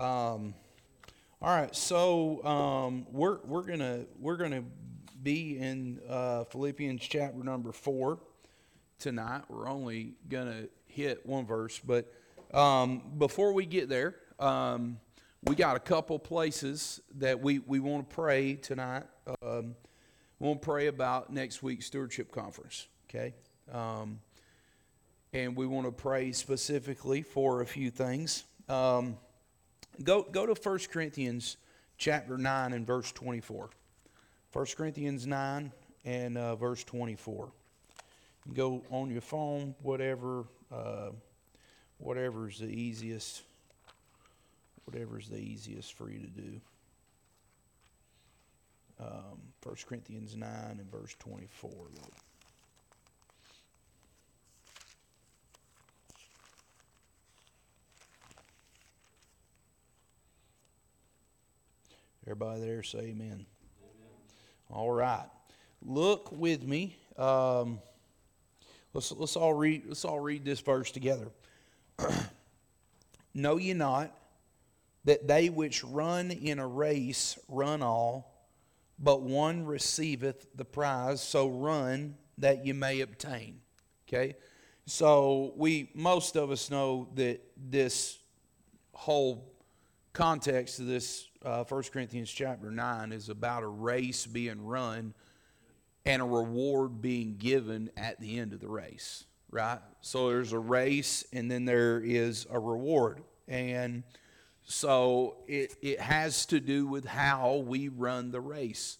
Um, all right, so um, we're we're gonna we're gonna be in uh, Philippians chapter number four tonight. We're only gonna hit one verse, but um, before we get there, um, we got a couple places that we we want to pray tonight. Um, we want to pray about next week's stewardship conference. Okay. Um, and we want to pray specifically for a few things. Go, go to 1 Corinthians chapter 9 and verse 24. 1 Corinthians 9 and uh, verse 24. Go on your phone, whatever, uh, whatever's the easiest, whatever's the easiest for you to do. Um, 1 Corinthians 9 and verse 24. Lord. Everybody there say amen. amen. All right. Look with me. Um, let's let's all read let's all read this verse together. know ye not that they which run in a race run all, but one receiveth the prize, so run that you may obtain. Okay? So we most of us know that this whole context of this uh, 1 Corinthians chapter 9 is about a race being run and a reward being given at the end of the race, right? So there's a race and then there is a reward. And so it, it has to do with how we run the race.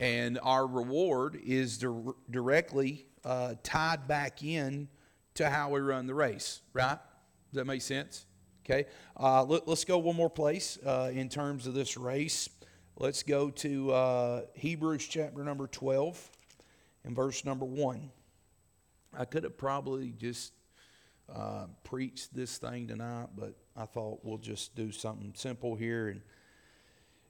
And our reward is di- directly uh, tied back in to how we run the race, right? Does that make sense? Okay, uh, let, us go one more place uh, in terms of this race. Let's go to uh, Hebrews chapter number 12 and verse number 1. I could have probably just uh, preached this thing tonight, but I thought we'll just do something simple here and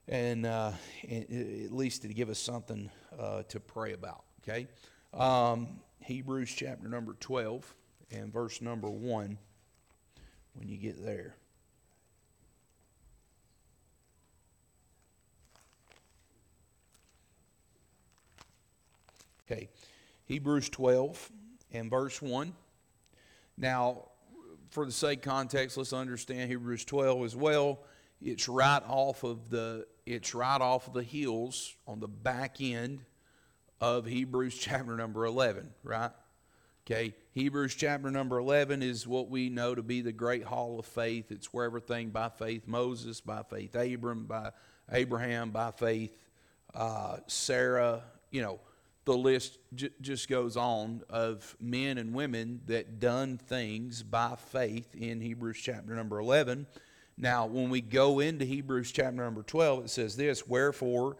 and, uh, and at least to give us something uh, to pray about. Okay, um, Hebrews chapter number 12 and verse number 1 when you get there. Okay, Hebrews 12 and verse 1. Now, for the sake of context, let's understand Hebrews 12 as well. It's right off of the it's right off of the heels on the back end of Hebrews chapter number 11, right? Okay, Hebrews chapter number 11 is what we know to be the great hall of faith. It's where everything by faith Moses, by faith Abram, by Abraham, by faith uh, Sarah, you know, the list j- just goes on of men and women that done things by faith in Hebrews chapter number 11. Now, when we go into Hebrews chapter number 12, it says this Wherefore,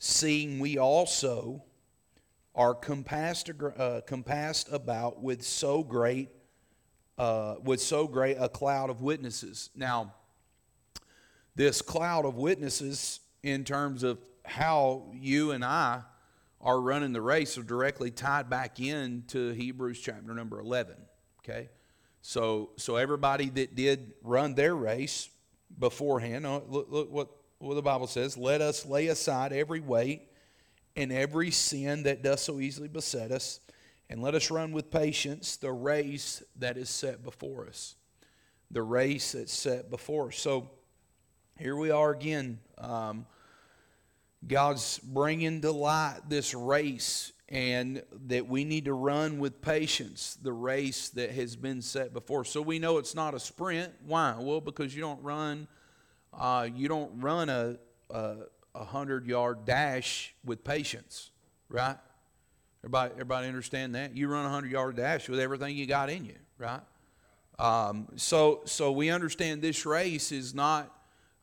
seeing we also are compassed, uh, compassed about with so great uh, with so great a cloud of witnesses. Now, this cloud of witnesses, in terms of how you and I are running the race, are directly tied back into Hebrews chapter number 11. Okay? So, so everybody that did run their race beforehand, uh, look, look what, what the Bible says let us lay aside every weight and every sin that does so easily beset us, and let us run with patience the race that is set before us. The race that's set before us. So here we are again. Um, God's bringing to light this race and that we need to run with patience the race that has been set before. So we know it's not a sprint. Why? Well, because you don't run, uh, you don't run a, a a hundred yard dash with patience, right? Everybody, everybody understand that? You run a hundred yard dash with everything you got in you, right? Um, so, so we understand this race is not.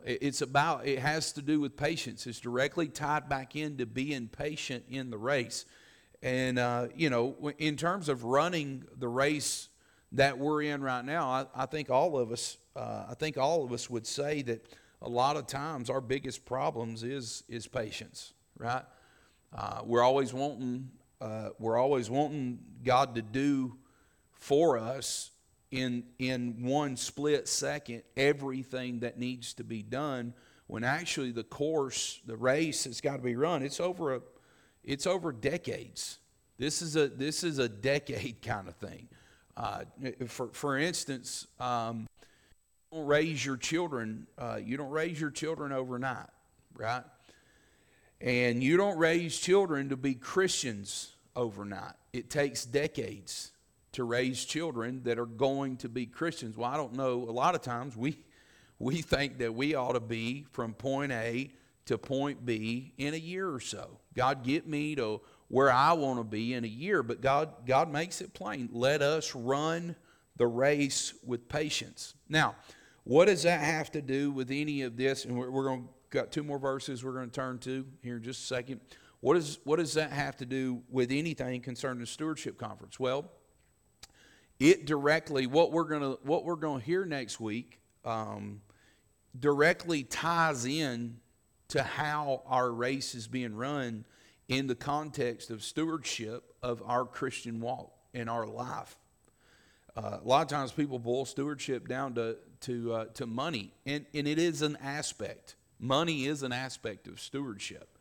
It's about. It has to do with patience. It's directly tied back into being patient in the race, and uh, you know, in terms of running the race that we're in right now, I, I think all of us. Uh, I think all of us would say that a lot of times our biggest problems is is patience, right? Uh, we're always wanting uh, we're always wanting God to do for us in in one split second everything that needs to be done when actually the course the race has got to be run. It's over a it's over decades. This is a this is a decade kind of thing. Uh, for for instance um, don't raise your children uh, you don't raise your children overnight right and you don't raise children to be christians overnight it takes decades to raise children that are going to be Christians. Well, I don't know. A lot of times we we think that we ought to be from point A to point B in a year or so. God get me to where I want to be in a year, but God God makes it plain. Let us run the race with patience. Now, what does that have to do with any of this? And we're, we're going to got two more verses we're going to turn to here in just a second. What, is, what does that have to do with anything concerning the stewardship conference? Well, it directly what we're gonna what we're gonna hear next week um, directly ties in to how our race is being run in the context of stewardship of our Christian walk in our life. Uh, a lot of times people boil stewardship down to to uh, to money, and and it is an aspect. Money is an aspect of stewardship,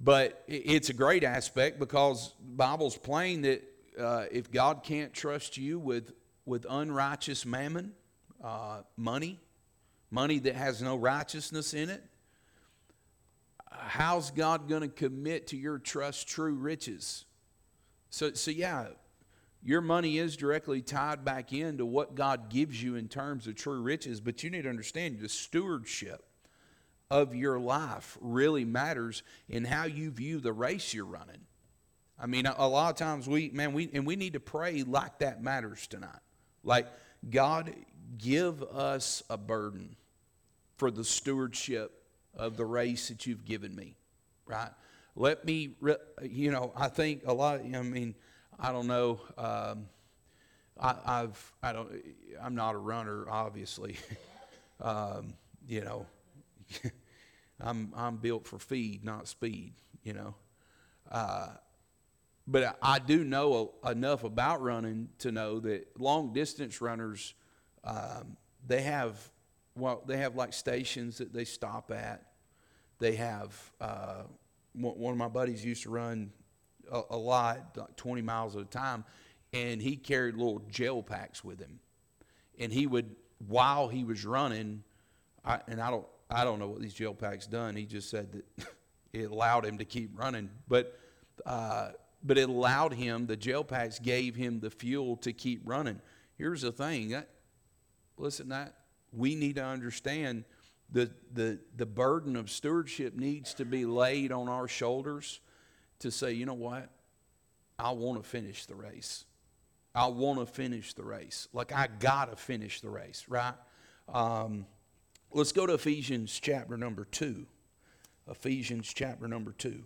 but it's a great aspect because Bible's plain that uh, if God can't trust you with, with unrighteous mammon, uh, money, money that has no righteousness in it, how's God going to commit to your trust true riches? So, so yeah, your money is directly tied back into what God gives you in terms of true riches, but you need to understand the stewardship of your life really matters in how you view the race you're running. I mean, a, lot of times we, man, we, and we need to pray like that matters tonight. Like, God, give us a burden for the stewardship of the race that you've given me, right? Let me, you know, I think a lot, I mean, I don't know. Um, I, I've, I don't, I'm not a runner, obviously. um, you know, I'm, I'm built for feed, not speed, you know. Uh, but I do know enough about running to know that long distance runners, um, they have well, they have like stations that they stop at. They have uh, one of my buddies used to run a, a, lot, like 20 miles at a time, and he carried little gel packs with him, and he would while he was running, I, and I don't I don't know what these gel packs done. He just said that it allowed him to keep running, but. Uh, but it allowed him, the gel packs gave him the fuel to keep running. Here's the thing that, listen, that we need to understand the, the, the burden of stewardship needs to be laid on our shoulders to say, you know what? I want to finish the race. I want to finish the race. Like, I got to finish the race, right? Um, let's go to Ephesians chapter number 2. Ephesians chapter number 2.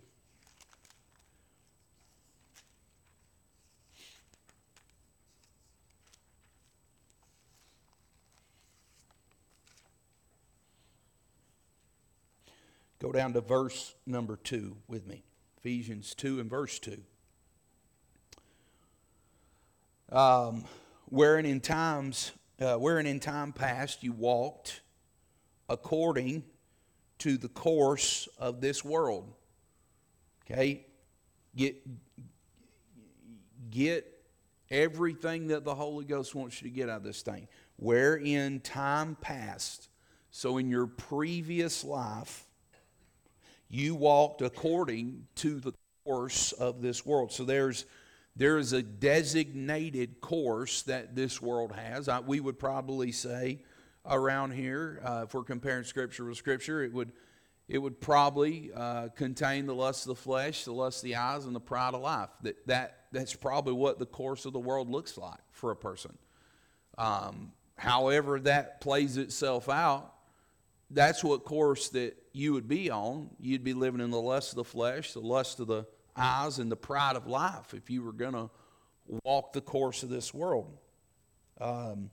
Go down to verse number 2 with me. Ephesians 2 and verse 2. Um, wherein in times, uh, wherein in time past you walked according to the course of this world. Okay? Get, get everything that the Holy Ghost wants you to get out of this thing. Wherein time past, so in your previous life, you walked according to the course of this world. So there's there is a designated course that this world has. I, we would probably say around here, uh, if we're comparing Scripture with Scripture, it would it would probably uh, contain the lust of the flesh, the lust of the eyes, and the pride of life. That that that's probably what the course of the world looks like for a person. Um, however, that plays itself out that's what course that you would be on. You'd be living in the lust of the flesh, the lust of the eyes, and the pride of life if you were going to walk the course of this world. Um,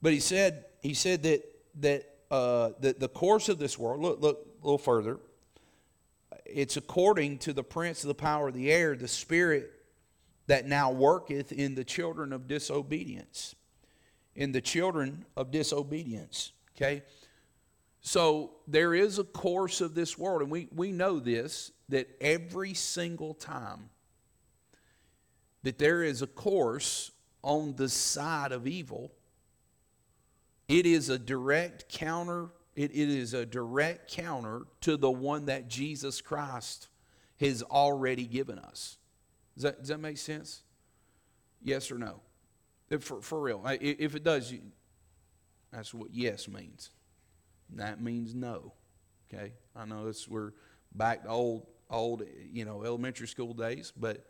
but he said, he said that that uh, that the course of this world. Look, look a little further. It's according to the prince of the power of the air, the spirit that now worketh in the children of disobedience. In the children of disobedience. Okay? So there is a course of this world, and we, we know this that every single time that there is a course on the side of evil, it is a direct counter, it, it is a direct counter to the one that Jesus Christ has already given us. Does that, does that make sense? Yes or no? For, for real. If it does, you, that's what yes means. That means no. Okay? I know it's, we're back to old, old, you know, elementary school days, but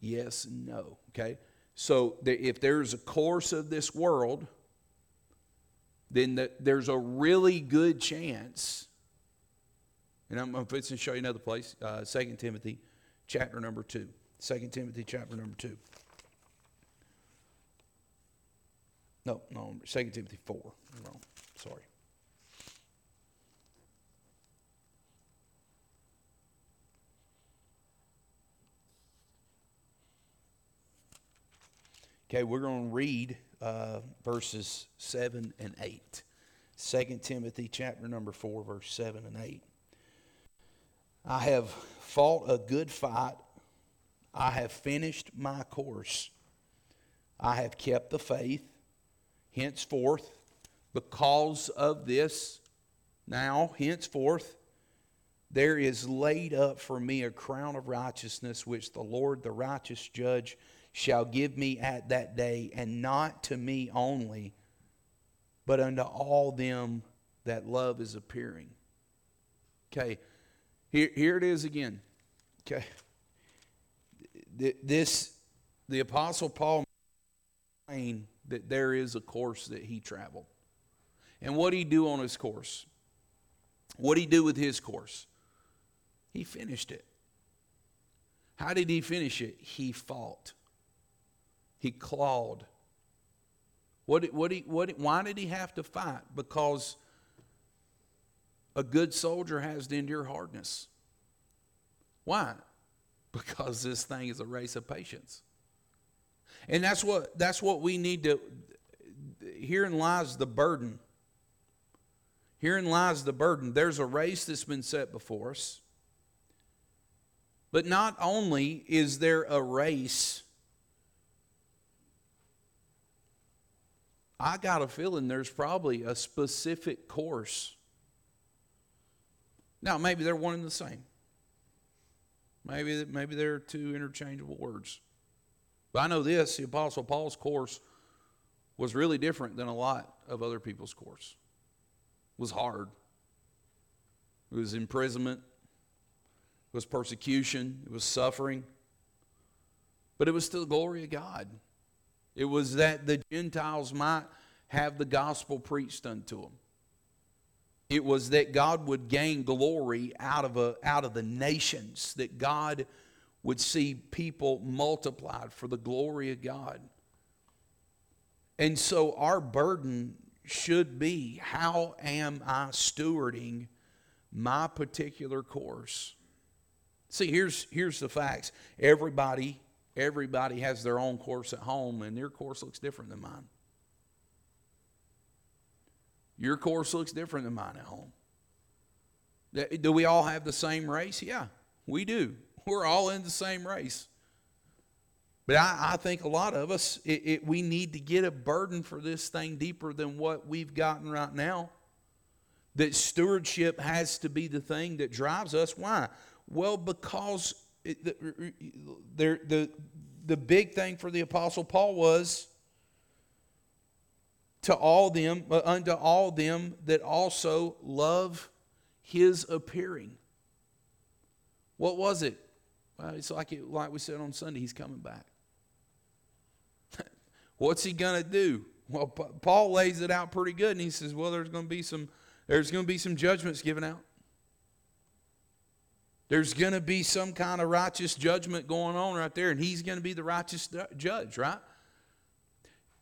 yes and no. Okay? So if there's a course of this world, then the, there's a really good chance. And I'm, I'm going to show you another place, uh, 2 Timothy chapter number 2. 2 Timothy chapter number 2. No, no, 2 Timothy 4. I'm wrong. Sorry. Okay, we're going to read uh, verses 7 and 8. 2 Timothy chapter number 4, verse 7 and 8. I have fought a good fight. I have finished my course. I have kept the faith. Henceforth, because of this, now, henceforth, there is laid up for me a crown of righteousness, which the Lord, the righteous judge, shall give me at that day, and not to me only, but unto all them that love is appearing. Okay, here, here it is again. Okay, this the apostle Paul that there is a course that he traveled, and what did he do on his course? What did he do with his course? He finished it. How did he finish it? He fought. He clawed. What, what, what, why did he have to fight? Because a good soldier has to endure hardness. Why? Because this thing is a race of patience. And that's what, that's what we need to. Herein lies the burden. Herein lies the burden. There's a race that's been set before us. But not only is there a race I got a feeling there's probably a specific course. Now, maybe they're one and the same. Maybe, maybe they're two interchangeable words. But I know this the Apostle Paul's course was really different than a lot of other people's course. It was hard. It was imprisonment, it was persecution, it was suffering. But it was still the glory of God. It was that the Gentiles might have the gospel preached unto them. It was that God would gain glory out of, a, out of the nations, that God would see people multiplied for the glory of God. And so our burden should be how am I stewarding my particular course? See, here's, here's the facts. Everybody Everybody has their own course at home, and their course looks different than mine. Your course looks different than mine at home. Do we all have the same race? Yeah, we do. We're all in the same race. But I, I think a lot of us, it, it, we need to get a burden for this thing deeper than what we've gotten right now. That stewardship has to be the thing that drives us. Why? Well, because it, the, the, the, big thing for the Apostle Paul was to all them, uh, unto all them that also love his appearing. What was it? Well, it's like, it, like we said on Sunday, he's coming back. What's he going to do? Well, Paul lays it out pretty good, and he says, "Well, there's going to be some, there's going to be some judgments given out. There's going to be some kind of righteous judgment going on right there, and he's going to be the righteous judge, right?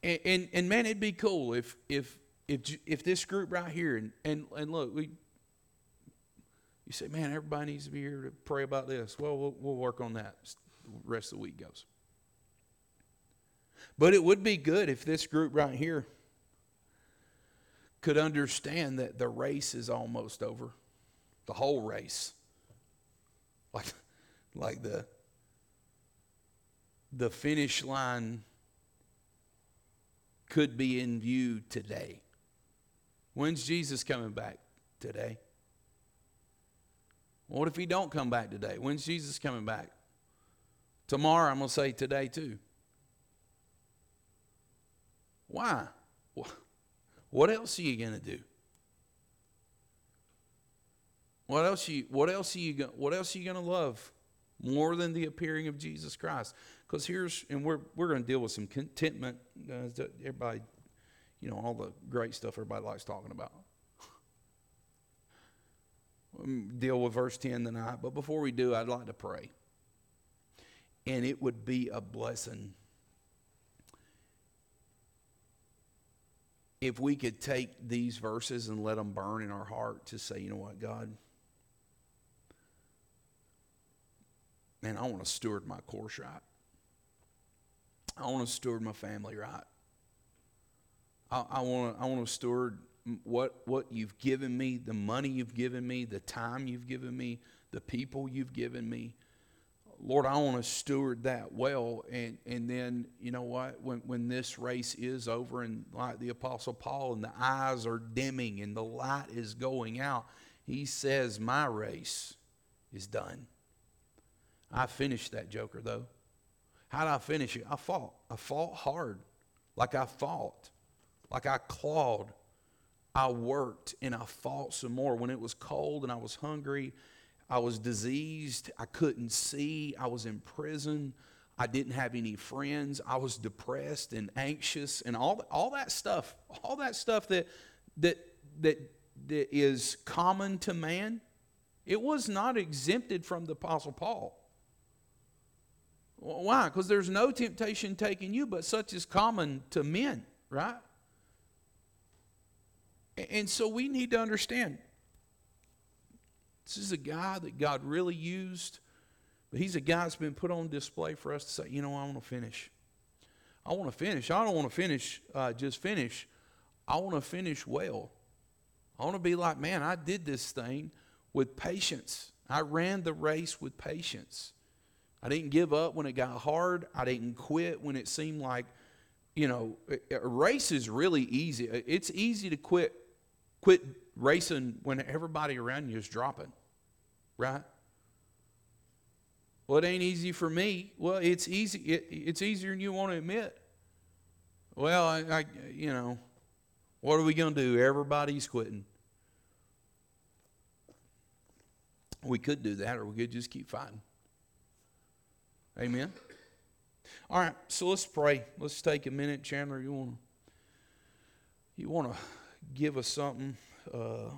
And, and, and, man, it'd be cool if if if if this group right here and and, and look, we you say, man, everybody needs to be here to pray about this. Well, we'll, we'll work on that. The rest of the week goes. But it would be good if this group right here could understand that the race is almost over. The whole race. Like, like the, the finish line could be in view today. When's Jesus coming back? Today. What if he don't come back today? When's Jesus coming back? Tomorrow, I'm going to say today too. Why? What else are you going to do? What else you what else are you what else are you going to love more than the appearing of Jesus Christ? Because here's and we're we're going to deal with some contentment. Uh, everybody, you know, all the great stuff everybody likes talking about. deal with verse 10 tonight, but before we do, I'd like to pray. And it would be a blessing if we could take these verses and let them burn in our heart to say, you know what, God, man, I want to steward my course right. I want to steward my family right. I, I want to I want to steward what what you've given me, the money you've given me, the time you've given me, the people you've given me. Lord, I want to steward that well. And, and then, you know what? When, when this race is over, and like the Apostle Paul, and the eyes are dimming and the light is going out, he says, My race is done. I finished that joker, though. How did I finish it? I fought. I fought hard, like I fought, like I clawed. I worked and I fought some more. When it was cold and I was hungry, I was diseased. I couldn't see. I was in prison. I didn't have any friends. I was depressed and anxious and all, all that stuff, all that stuff that, that, that, that is common to man, it was not exempted from the Apostle Paul. Why? Because there's no temptation taking you, but such is common to men, right? And so we need to understand this is a guy that God really used, but he's a guy that's been put on display for us to say, you know, I want to finish. I want to finish. I don't want to finish, uh, just finish. I want to finish well. I want to be like, man, I did this thing with patience. I ran the race with patience. I didn't give up when it got hard. I didn't quit when it seemed like, you know, a race is really easy. It's easy to quit quit racing when everybody around you is dropping, right? Well, it ain't easy for me. Well, it's easy. It, it's easier than you want to admit. Well, I, I you know, what are we going to do? Everybody's quitting. We could do that, or we could just keep fighting. Amen. All right, so let's pray. Let's take a minute, Chandler. You want to you want to give us something? Uh,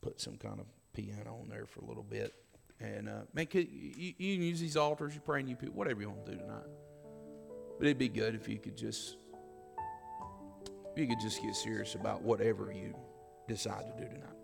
put some kind of piano on there for a little bit, and uh, make it. You, you can use these altars. You pray, and you put whatever you want to do tonight. But it'd be good if you could just you could just get serious about whatever you decide to do tonight.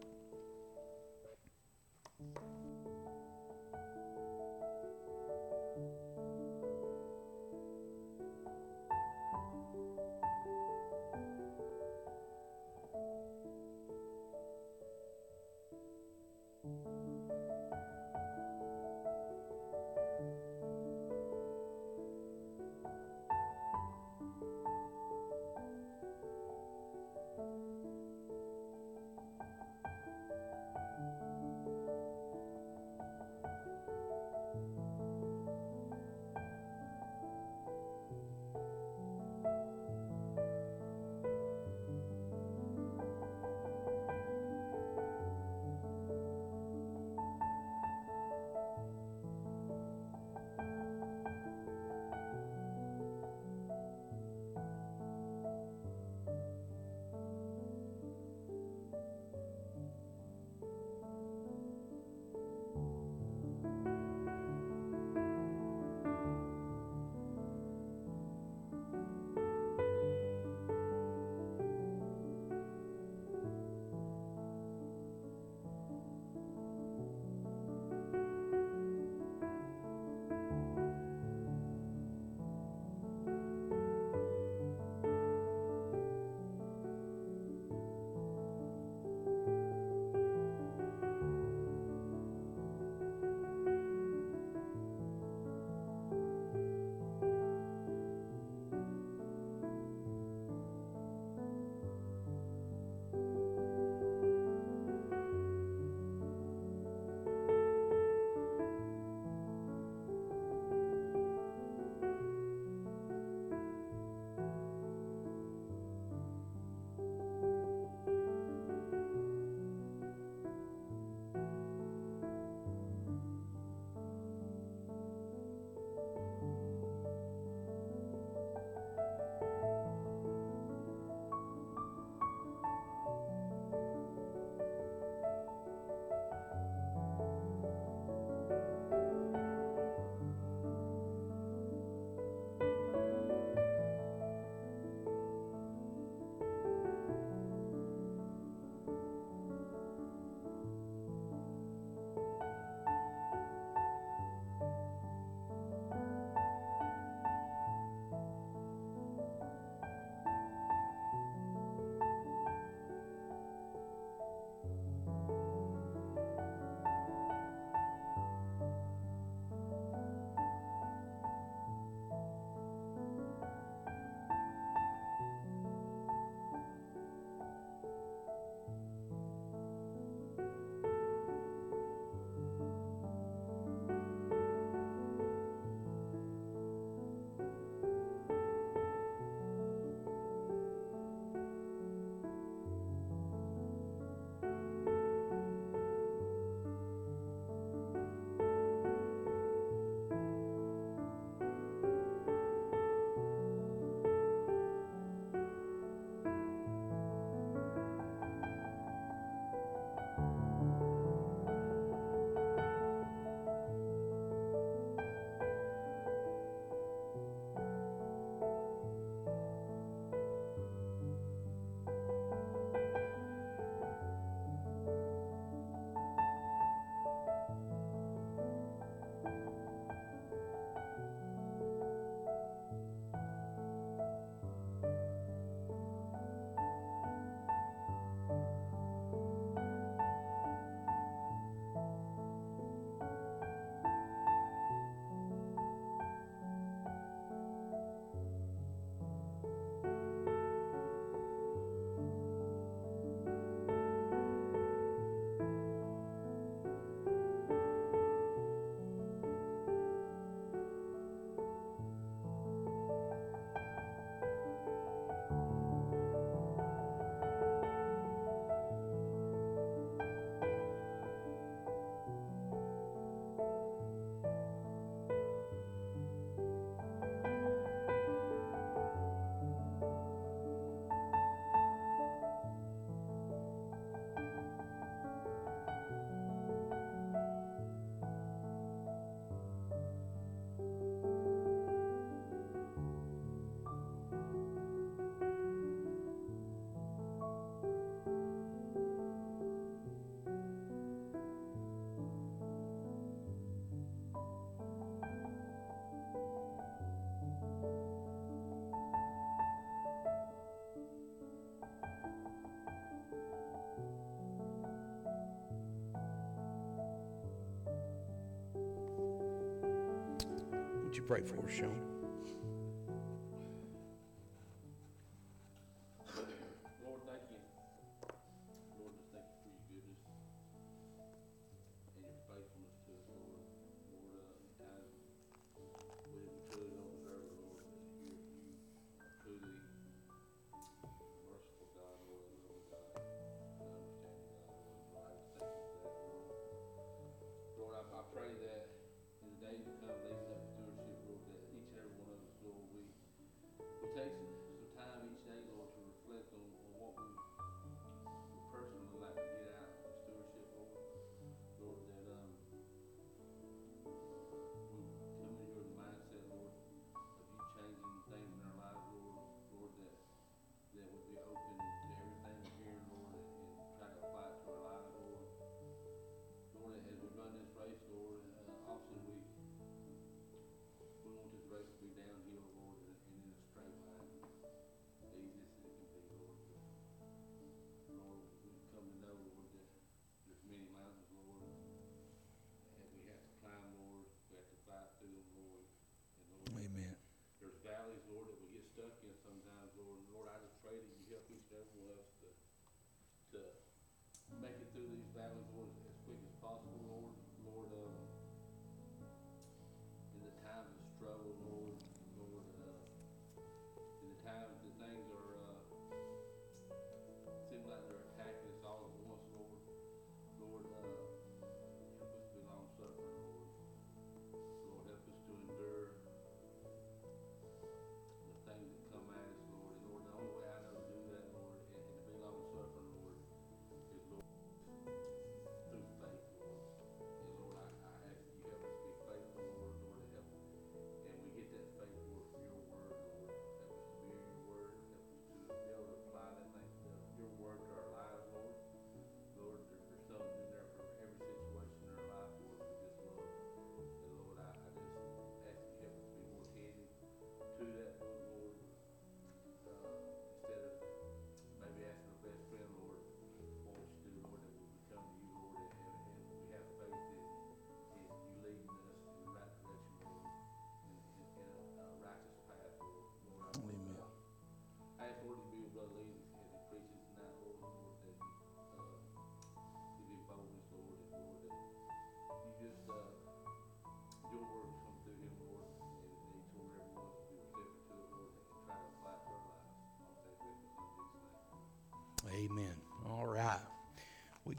You pray for us, Sean?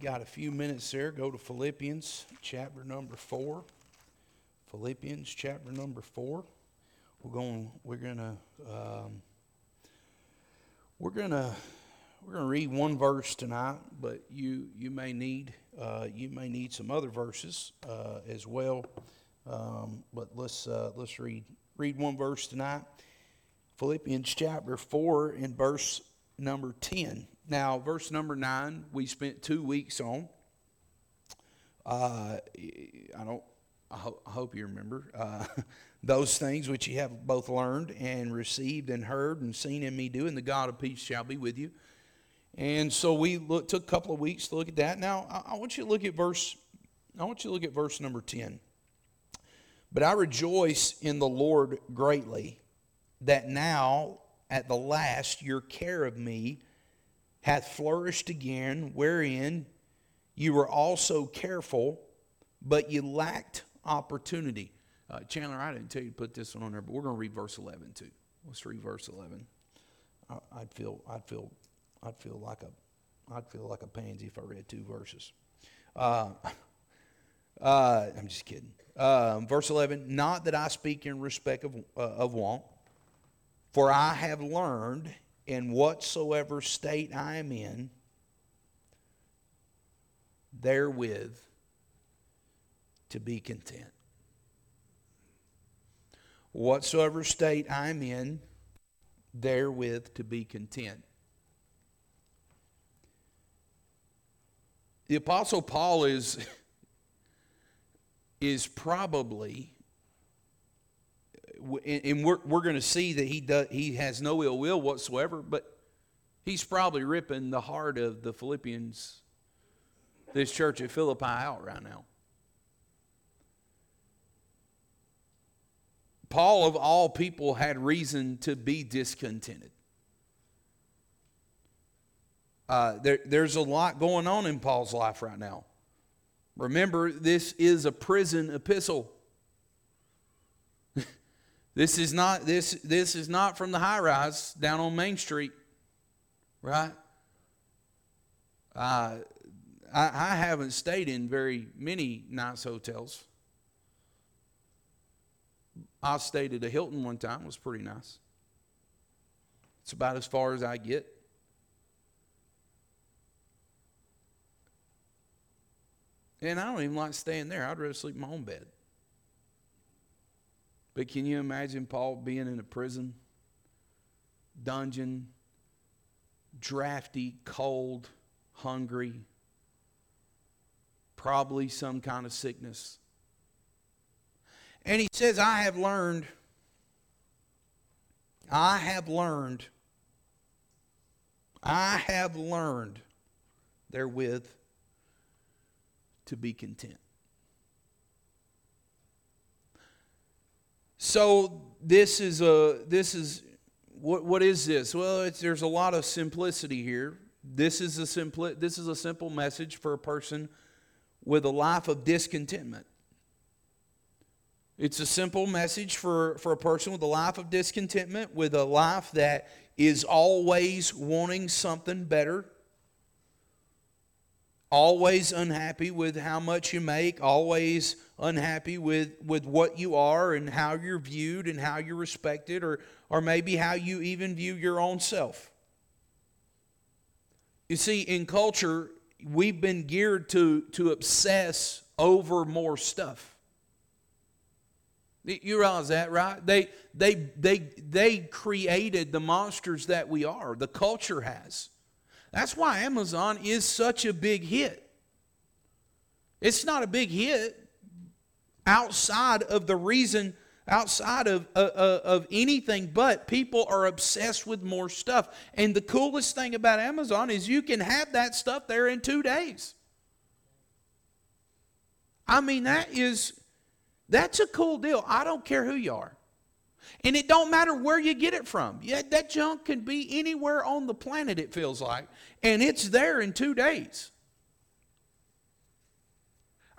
Got a few minutes there. Go to Philippians chapter number four. Philippians chapter number four. We're going. We're gonna. Um, we're gonna. We're gonna read one verse tonight, but you you may need uh, you may need some other verses uh, as well. Um, but let's uh, let's read read one verse tonight. Philippians chapter 4 and verse number 10. Now, verse number 9, we spent two weeks on. Uh, I don't, I, ho- I hope you remember. Uh, those things which you have both learned and received and heard and seen in me do, and the God of peace shall be with you. And so we look, took a couple of weeks to look at that. Now, I, I want you to look at verse, I want you to look at verse number 10. But I rejoice in the Lord greatly that now at the last your care of me hath flourished again, wherein you were also careful, but you lacked opportunity. Uh, Chandler, I didn't tell you to put this one on there, but we're going to read verse 11 too. Let's read verse 11. I, I'd feel, I'd feel, I'd feel like a, I'd feel like a pansy if I read two verses. Uh, uh, I'm just kidding. Um, verse 11, not that I speak in respect of, uh, of want, for I have learned in whatsoever state I am in, therewith to be content. Whatsoever state I'm in, therewith to be content. The Apostle Paul is, is probably and we're, we're going to see that he does, he has no ill will whatsoever, but he's probably ripping the heart of the Philippians, this church at Philippi, out right now. Paul, of all people, had reason to be discontented. Uh, there, there's a lot going on in Paul's life right now. Remember, this is a prison epistle. This is not this this is not from the high rise down on Main Street, right? Uh, I, I haven't stayed in very many nice hotels. I stayed at a Hilton one time. It was pretty nice. It's about as far as I get. And I don't even like staying there. I'd rather sleep in my own bed. But can you imagine Paul being in a prison, dungeon, drafty, cold, hungry, probably some kind of sickness? And he says, I have learned, I have learned, I have learned therewith to be content. So this is a this is what what is this? Well, there's a lot of simplicity here. This is a simpli- this is a simple message for a person with a life of discontentment. It's a simple message for, for a person with a life of discontentment, with a life that is always wanting something better, always unhappy with how much you make, always unhappy with, with what you are and how you're viewed and how you're respected, or, or maybe how you even view your own self. You see, in culture, we've been geared to, to obsess over more stuff. You realize that, right? They, they, they, they created the monsters that we are. The culture has. That's why Amazon is such a big hit. It's not a big hit outside of the reason, outside of, uh, uh, of anything, but people are obsessed with more stuff. And the coolest thing about Amazon is you can have that stuff there in two days. I mean, that is that's a cool deal. I don't care who you are. And it don't matter where you get it from. Yeah, that junk can be anywhere on the planet, it feels like. And it's there in two days.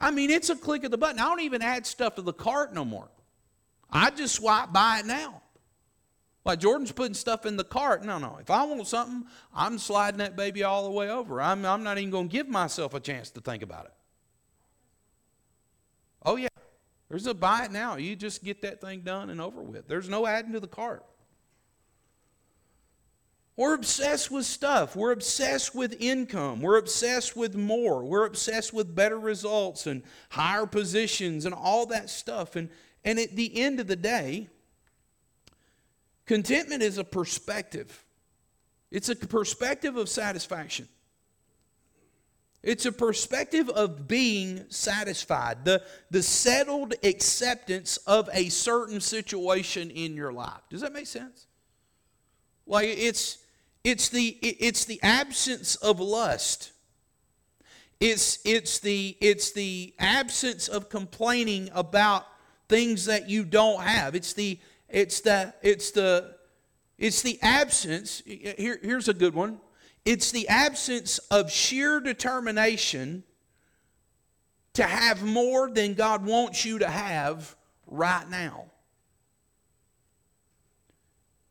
I mean, it's a click of the button. I don't even add stuff to the cart no more. I just swipe buy it now. Like Jordan's putting stuff in the cart. No, no. If I want something, I'm sliding that baby all the way over. I'm, I'm not even going to give myself a chance to think about it. Oh, yeah. There's a buy it now. You just get that thing done and over with. There's no adding to the cart. We're obsessed with stuff. We're obsessed with income. We're obsessed with more. We're obsessed with better results and higher positions and all that stuff. And, and at the end of the day, contentment is a perspective, it's a perspective of satisfaction. It's a perspective of being satisfied, the, the settled acceptance of a certain situation in your life. Does that make sense? Like it's it's the it's the absence of lust. It's it's the it's the absence of complaining about things that you don't have. It's the it's the it's the it's the absence. Here, here's a good one. It's the absence of sheer determination to have more than God wants you to have right now.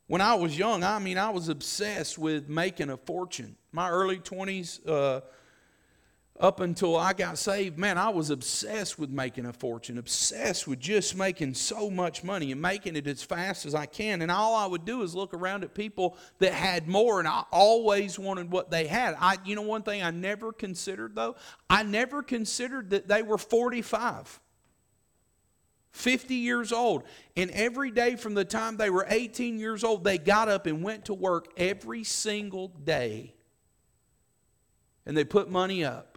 When I was young, I mean, I was obsessed with making a fortune. My early 20s, uh, up until I got saved, man, I was obsessed with making a fortune, obsessed with just making so much money and making it as fast as I can. And all I would do is look around at people that had more, and I always wanted what they had. I, you know, one thing I never considered though, I never considered that they were 45. 50 years old. And every day from the time they were 18 years old, they got up and went to work every single day. And they put money up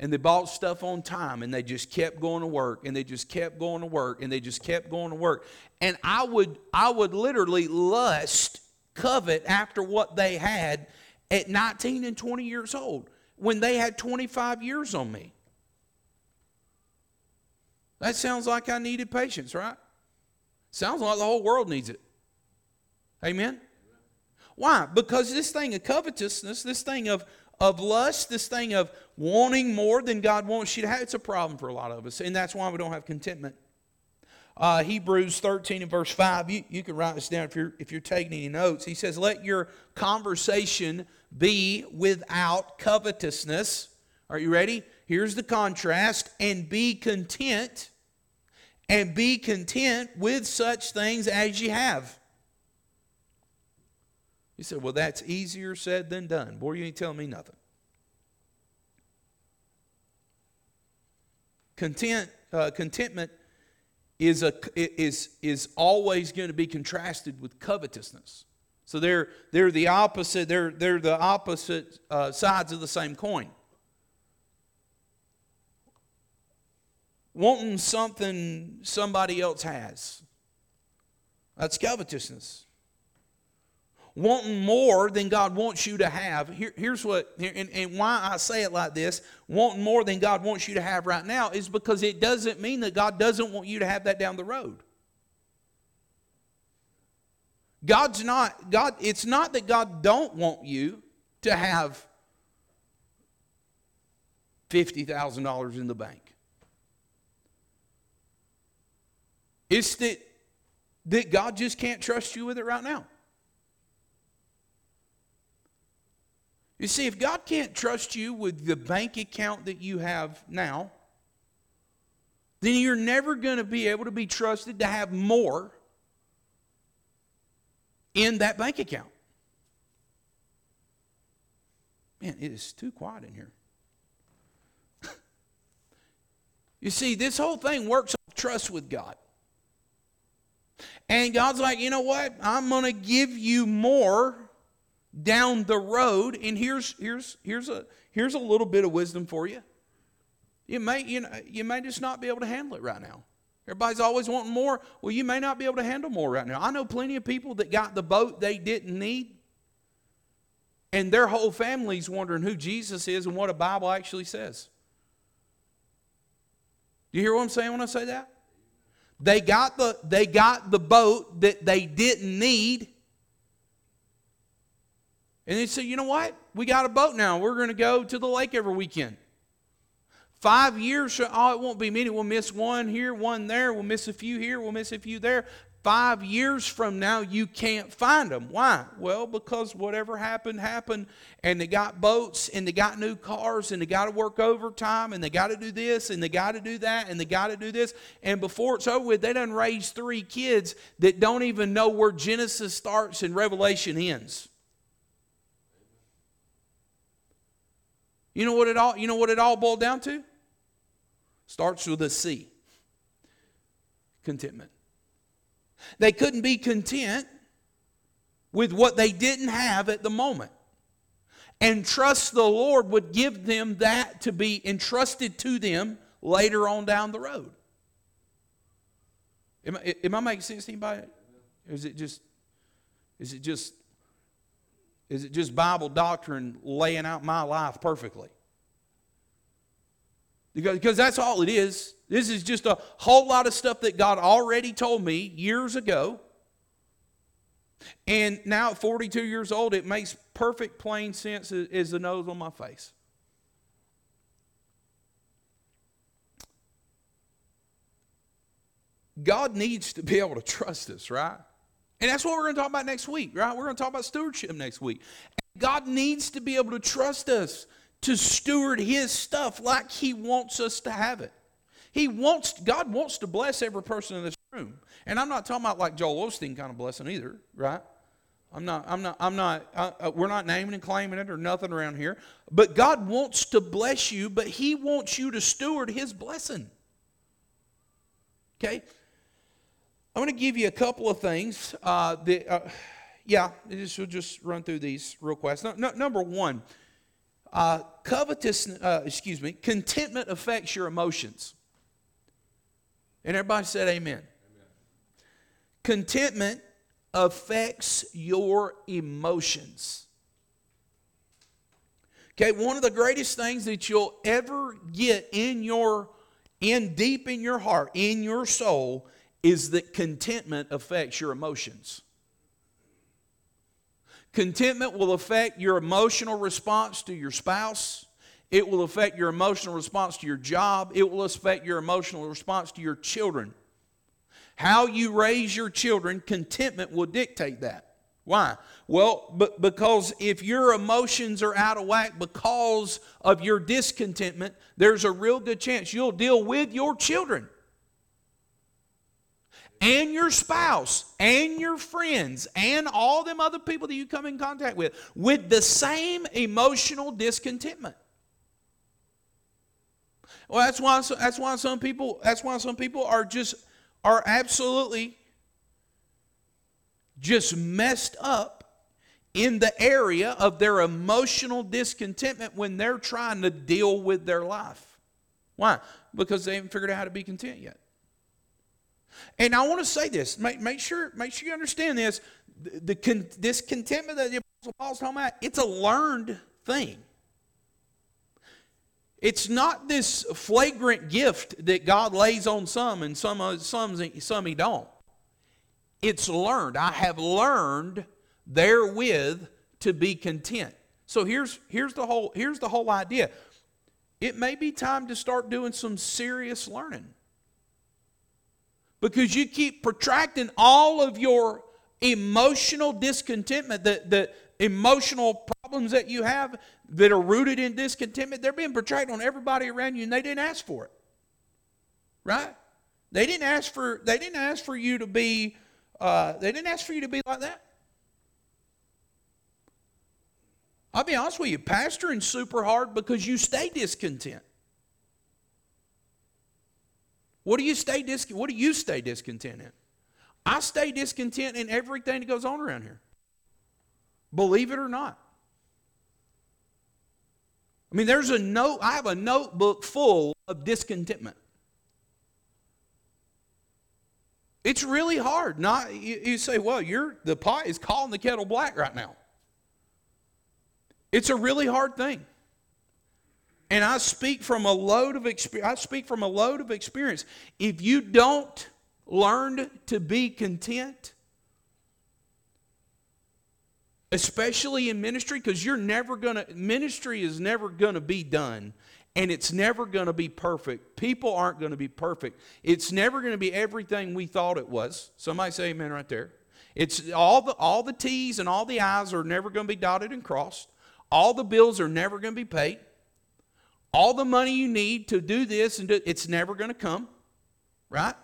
and they bought stuff on time and they just kept going to work and they just kept going to work and they just kept going to work and i would i would literally lust covet after what they had at 19 and 20 years old when they had 25 years on me that sounds like i needed patience right Sounds like the whole world needs it. Amen? Why? Because this thing of covetousness, this thing of, of lust, this thing of wanting more than God wants you to have, it's a problem for a lot of us. And that's why we don't have contentment. Uh, Hebrews 13 and verse 5, you, you can write this down if you're, if you're taking any notes. He says, Let your conversation be without covetousness. Are you ready? Here's the contrast. And be content, and be content with such things as you have. You said, Well, that's easier said than done. Boy, you ain't telling me nothing. Content, uh, contentment is, a, is, is always going to be contrasted with covetousness. So they're, they're the opposite, they're, they're the opposite uh, sides of the same coin. Wanting something somebody else has. That's covetousness wanting more than God wants you to have. Here, here's what, and, and why I say it like this wanting more than God wants you to have right now is because it doesn't mean that God doesn't want you to have that down the road. God's not, God, it's not that God don't want you to have $50,000 in the bank. It's that, that God just can't trust you with it right now. You see, if God can't trust you with the bank account that you have now, then you're never going to be able to be trusted to have more in that bank account. Man, it is too quiet in here. you see, this whole thing works on trust with God. And God's like, you know what? I'm going to give you more down the road. And here's here's here's a here's a little bit of wisdom for you. You may you know you may just not be able to handle it right now. Everybody's always wanting more. Well, you may not be able to handle more right now. I know plenty of people that got the boat they didn't need. And their whole family's wondering who Jesus is and what a Bible actually says. Do you hear what I'm saying when I say that? They got the, they got the boat that they didn't need, and they said, you know what? We got a boat now. We're going to go to the lake every weekend. Five years, oh, it won't be many. We'll miss one here, one there. We'll miss a few here. We'll miss a few there. Five years from now, you can't find them. Why? Well, because whatever happened, happened. And they got boats and they got new cars and they got to work overtime and they got to do this and they got to do that and they got to do this. And before it's over with, they done raised three kids that don't even know where Genesis starts and Revelation ends. You know what it all, you know what it all boiled down to? Starts with a C. Contentment. They couldn't be content with what they didn't have at the moment. And trust the Lord would give them that to be entrusted to them later on down the road. Am I, am I making sense to anybody? Is it just is it just is it just Bible doctrine laying out my life perfectly? Because, because that's all it is. This is just a whole lot of stuff that God already told me years ago. And now at 42 years old, it makes perfect plain sense as the nose on my face. God needs to be able to trust us, right? And that's what we're going to talk about next week, right? We're going to talk about stewardship next week. God needs to be able to trust us to steward his stuff like he wants us to have it. He wants God wants to bless every person in this room. And I'm not talking about like Joel Osteen kind of blessing either, right? I'm not, I'm not, I'm not, uh, we're not naming and claiming it or nothing around here. But God wants to bless you, but He wants you to steward His blessing. Okay? I'm going to give you a couple of things. Uh, that, uh, yeah, just, we'll just run through these real quick. No, no, number one, uh, covetous, uh, excuse me, contentment affects your emotions. And everybody said amen. amen. Contentment affects your emotions. Okay, one of the greatest things that you'll ever get in your in deep in your heart, in your soul, is that contentment affects your emotions. Contentment will affect your emotional response to your spouse. It will affect your emotional response to your job. It will affect your emotional response to your children. How you raise your children, contentment will dictate that. Why? Well, but because if your emotions are out of whack because of your discontentment, there's a real good chance you'll deal with your children and your spouse and your friends and all them other people that you come in contact with with the same emotional discontentment. Well, that's why that's why some people that's why some people are just are absolutely just messed up in the area of their emotional discontentment when they're trying to deal with their life. Why? Because they haven't figured out how to be content yet. And I want to say this. Make, make sure, make sure you understand this. The, the this contentment that the Apostle Paul's talking about, it's a learned thing. It's not this flagrant gift that God lays on some and some, uh, some, some he don't. It's learned. I have learned therewith to be content. So here's, here's, the whole, here's the whole idea. It may be time to start doing some serious learning because you keep protracting all of your emotional discontentment, the, the emotional problems that you have that are rooted in discontentment, they're being protracted on everybody around you and they didn't ask for it. Right? They didn't ask for they didn't ask for you to be uh, they didn't ask for you to be like that. I'll be honest with you, pastoring super hard because you stay discontent. What do you stay dis- What do you stay discontent in? I stay discontent in everything that goes on around here. Believe it or not. I mean, there's a note, I have a notebook full of discontentment. It's really hard. Not you, you say, well, you're the pot is calling the kettle black right now. It's a really hard thing. And I speak from a load of experience. I speak from a load of experience. If you don't learn to be content, especially in ministry, because you're never gonna ministry is never gonna be done and it's never going to be perfect. People aren't going to be perfect. It's never going to be everything we thought it was. Somebody say amen right there. It's all the all the T's and all the I's are never going to be dotted and crossed. All the bills are never going to be paid. All the money you need to do this and do, it's never going to come, right?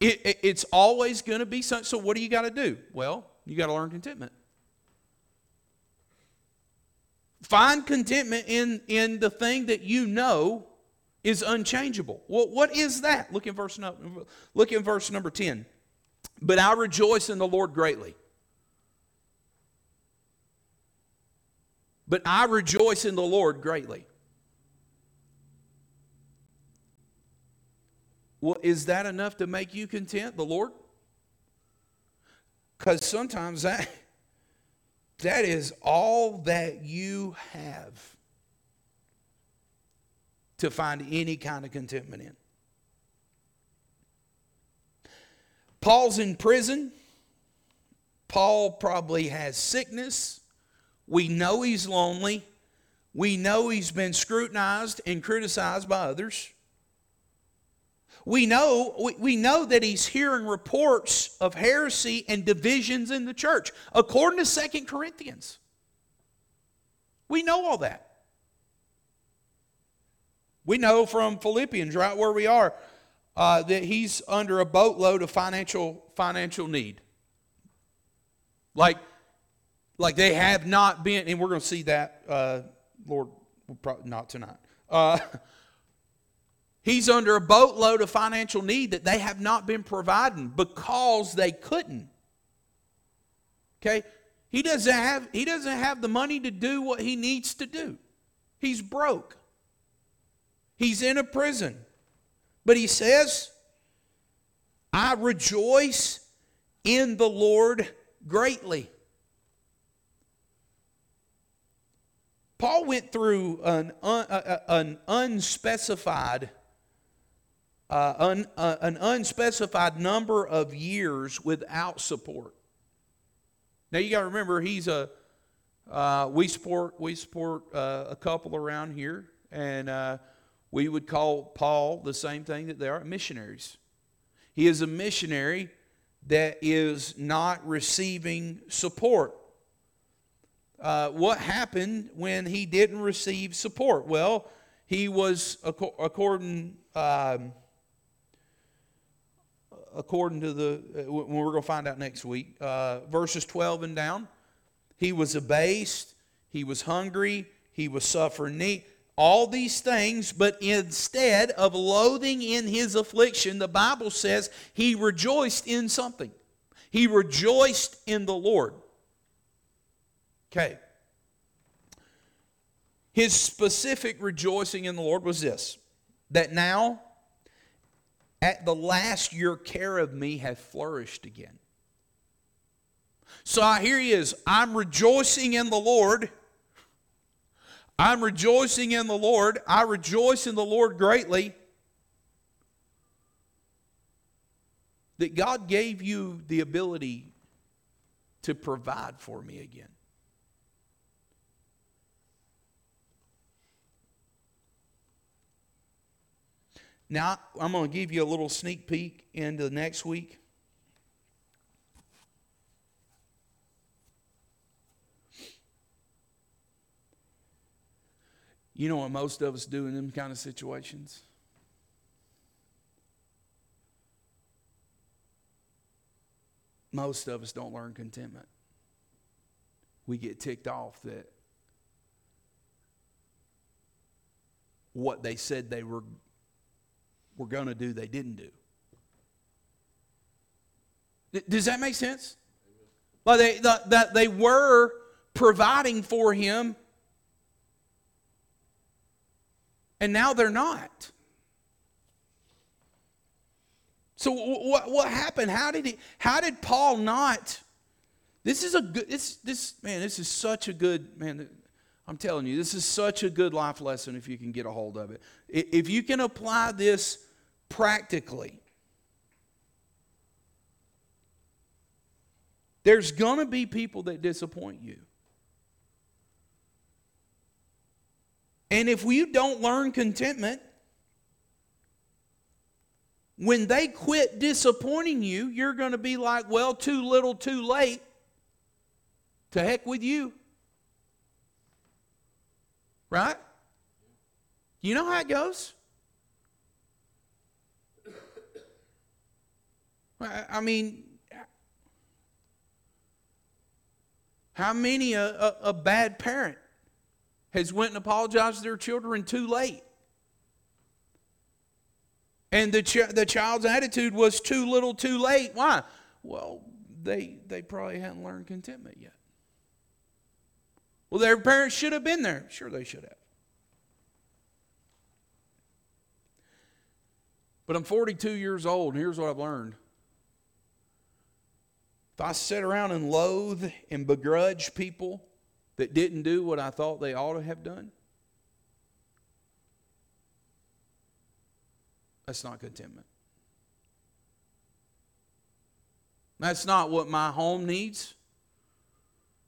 It, it, it's always going to be something. So what do you got to do? Well, you got to learn contentment. Find contentment in, in the thing that you know is unchangeable. Well, what is that? Look in verse number, look in verse number 10. But I rejoice in the Lord greatly. But I rejoice in the Lord greatly. Well, is that enough to make you content, the Lord? Because sometimes that that is all that you have to find any kind of contentment in. Paul's in prison. Paul probably has sickness. We know he's lonely. We know he's been scrutinized and criticized by others. We know, we, we know that he's hearing reports of heresy and divisions in the church, according to Second Corinthians. We know all that. We know from Philippians, right where we are, uh, that he's under a boatload of financial financial need. Like, like they have not been, and we're going to see that, uh, Lord, not tonight. Uh, He's under a boatload of financial need that they have not been providing because they couldn't. Okay? He doesn't have he doesn't have the money to do what he needs to do. He's broke. He's in a prison. But he says, I rejoice in the Lord greatly. Paul went through an, un, an unspecified uh, un, uh, an unspecified number of years without support. Now you got to remember he's a uh, we support we support uh, a couple around here, and uh, we would call Paul the same thing that they are missionaries. He is a missionary that is not receiving support. Uh, what happened when he didn't receive support? Well, he was according um, according to the uh, we're going to find out next week uh, verses 12 and down. He was abased he was hungry he was suffering need all these things but instead of loathing in his affliction the bible says he rejoiced in something. He rejoiced in the lord. Okay. His specific rejoicing in the lord was this that now at the last your care of me hath flourished again. So here he is. I'm rejoicing in the Lord. I'm rejoicing in the Lord. I rejoice in the Lord greatly that God gave you the ability to provide for me again. Now, I'm going to give you a little sneak peek into next week. You know what most of us do in them kind of situations? Most of us don't learn contentment. We get ticked off that what they said they were were going to do, they didn't do. Does that make sense? Well, they, that they were providing for him, and now they're not. So what, what happened? How did he, how did Paul not? This is a good this this man, this is such a good man. I'm telling you, this is such a good life lesson if you can get a hold of it. If you can apply this practically, there's going to be people that disappoint you. And if you don't learn contentment, when they quit disappointing you, you're going to be like, well, too little, too late. To heck with you. Right? You know how it goes? I mean, how many a, a, a, bad parent has went and apologized to their children too late? And the, ch- the child's attitude was too little too late. Why? Well, they, they probably hadn't learned contentment yet. Well, their parents should have been there. Sure, they should have. But I'm 42 years old, and here's what I've learned. If I sit around and loathe and begrudge people that didn't do what I thought they ought to have done, that's not contentment. That's not what my home needs.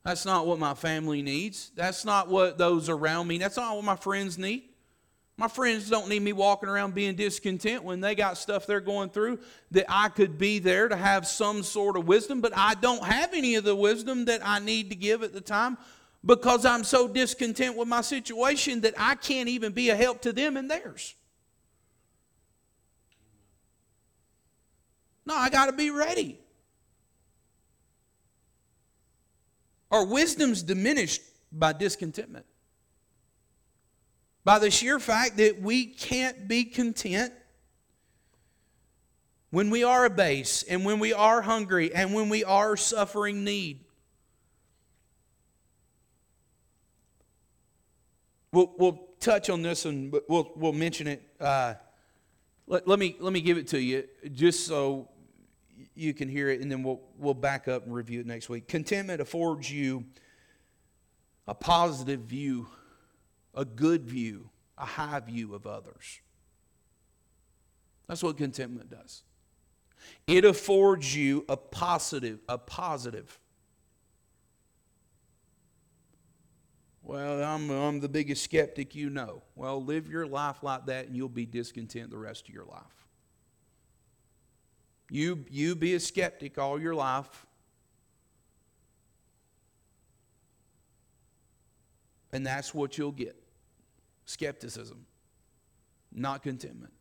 That's not what my family needs. That's not what those around me, that's not what my friends need. My friends don't need me walking around being discontent when they got stuff they're going through that I could be there to have some sort of wisdom, but I don't have any of the wisdom that I need to give at the time because I'm so discontent with my situation that I can't even be a help to them and theirs. No, I got to be ready. Our wisdom's diminished by discontentment. By the sheer fact that we can't be content when we are abased and when we are hungry and when we are suffering need. We'll, we'll touch on this and we'll, we'll mention it. Uh, let, let, me, let me give it to you just so you can hear it, and then we'll, we'll back up and review it next week. Contentment affords you a positive view, a good view, a high view of others. That's what contentment does. It affords you a positive, a positive. Well, I'm, I'm the biggest skeptic you know. Well, live your life like that and you'll be discontent the rest of your life. You, you be a skeptic all your life. And that's what you'll get skepticism, not contentment.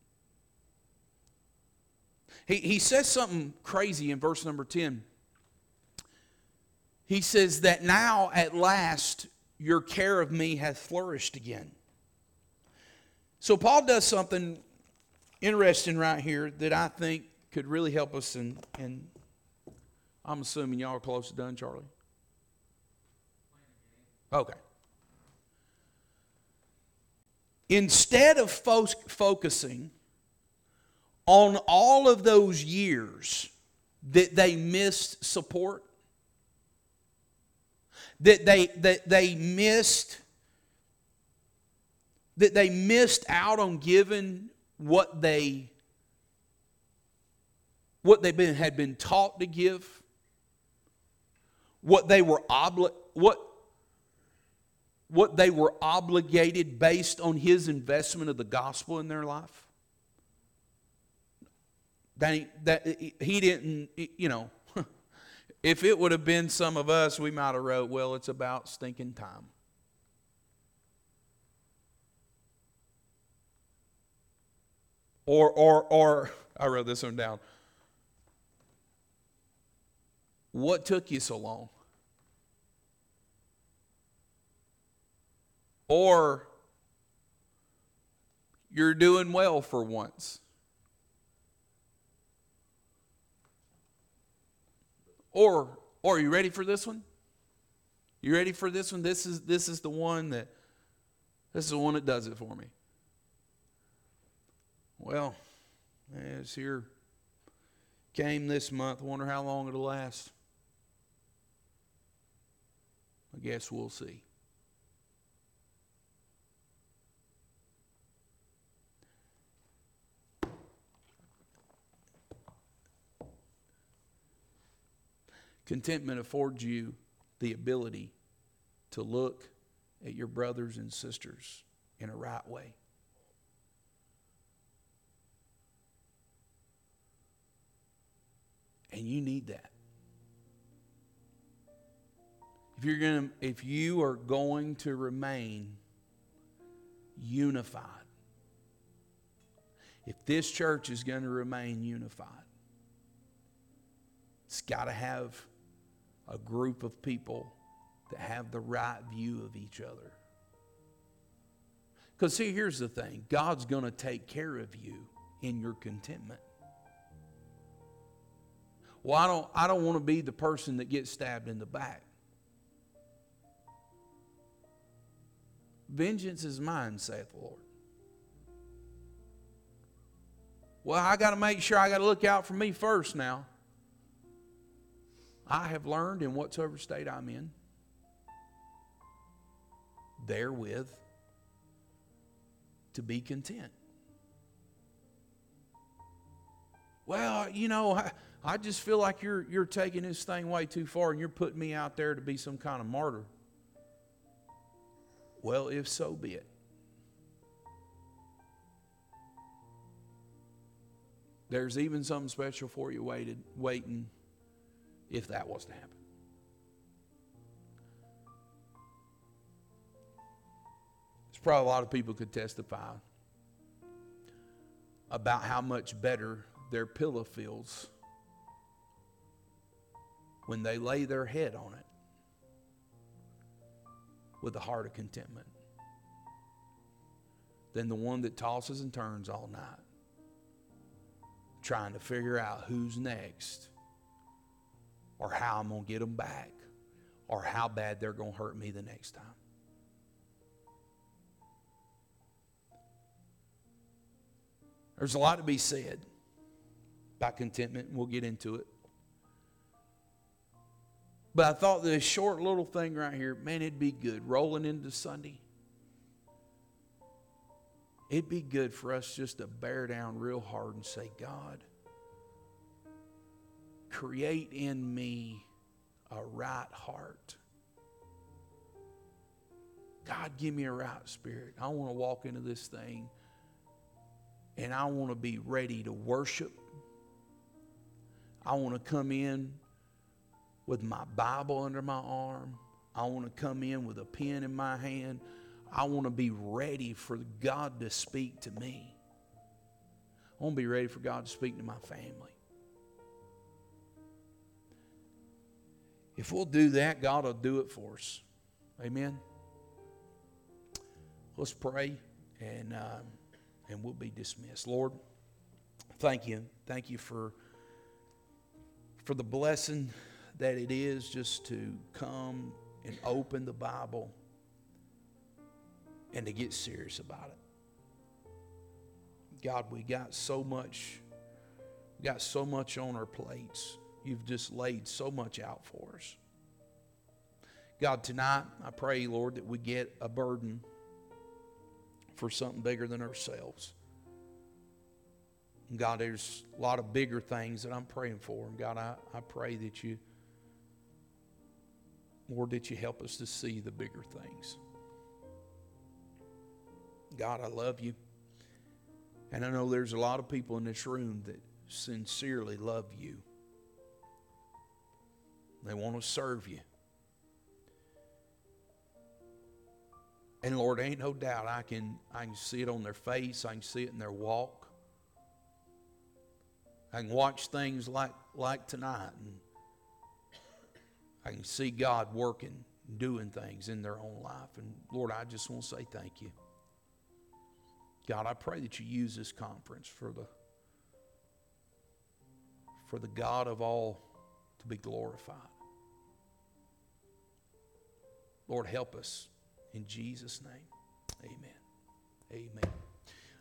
He, he says something crazy in verse number 10. He says that now at last your care of me hath flourished again. So Paul does something interesting right here that I think could really help us and and I'm assuming y'all are close to done, Charlie. Okay. Instead of fo- focusing on all of those years that they missed support, that they, that they missed that they missed out on giving what they what they been, had been taught to give what they were obli- what what they were obligated based on his investment of the gospel in their life that, that he didn't you know if it would have been some of us, we might have wrote, well, it's about stinking time. Or, or, or, I wrote this one down. What took you so long? Or, you're doing well for once. Or, or are you ready for this one? You ready for this one? This is this is the one that this is the one that does it for me. Well, it's here. Came this month. Wonder how long it'll last. I guess we'll see. Contentment affords you the ability to look at your brothers and sisters in a right way. And you need that. If you're going to if you are going to remain unified. If this church is going to remain unified, it's got to have a group of people that have the right view of each other. Because, see, here's the thing God's going to take care of you in your contentment. Well, I don't, I don't want to be the person that gets stabbed in the back. Vengeance is mine, saith the Lord. Well, I got to make sure I got to look out for me first now. I have learned in whatsoever state I'm in, therewith to be content. Well, you know, I, I just feel like you're, you're taking this thing way too far and you're putting me out there to be some kind of martyr. Well, if so be it. There's even something special for you waited, waiting if that was to happen. There's probably a lot of people could testify about how much better their pillow feels when they lay their head on it with a heart of contentment than the one that tosses and turns all night trying to figure out who's next or how I'm going to get them back or how bad they're going to hurt me the next time. There's a lot to be said about contentment, and we'll get into it. But I thought this short little thing right here, man, it'd be good. Rolling into Sunday. it'd be good for us just to bear down real hard and say, God, create in me a right heart. God, give me a right spirit. I want to walk into this thing and I want to be ready to worship. I want to come in with my Bible under my arm. I want to come in with a pen in my hand. I want to be ready for God to speak to me. I want to be ready for God to speak to my family. If we'll do that, God will do it for us. Amen. Let's pray and, um, and we'll be dismissed. Lord, thank you. Thank you for, for the blessing that it is just to come and open the Bible and to get serious about it. God, we got so much, got so much on our plates. You've just laid so much out for us. God, tonight I pray, Lord, that we get a burden for something bigger than ourselves. God, there's a lot of bigger things that I'm praying for. And God, I, I pray that you, Lord, that you help us to see the bigger things. God, I love you. And I know there's a lot of people in this room that sincerely love you. They want to serve you. And Lord, ain't no doubt I can I can see it on their face, I can see it in their walk. I can watch things like like tonight and I can see God working, doing things in their own life. And Lord, I just want to say thank you. God, I pray that you use this conference for the for the God of all to be glorified. Lord, help us in Jesus' name. Amen. Amen.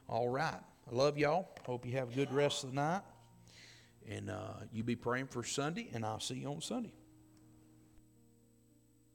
All right. I love y'all. Hope you have a good rest of the night. And uh, you be praying for Sunday, and I'll see you on Sunday.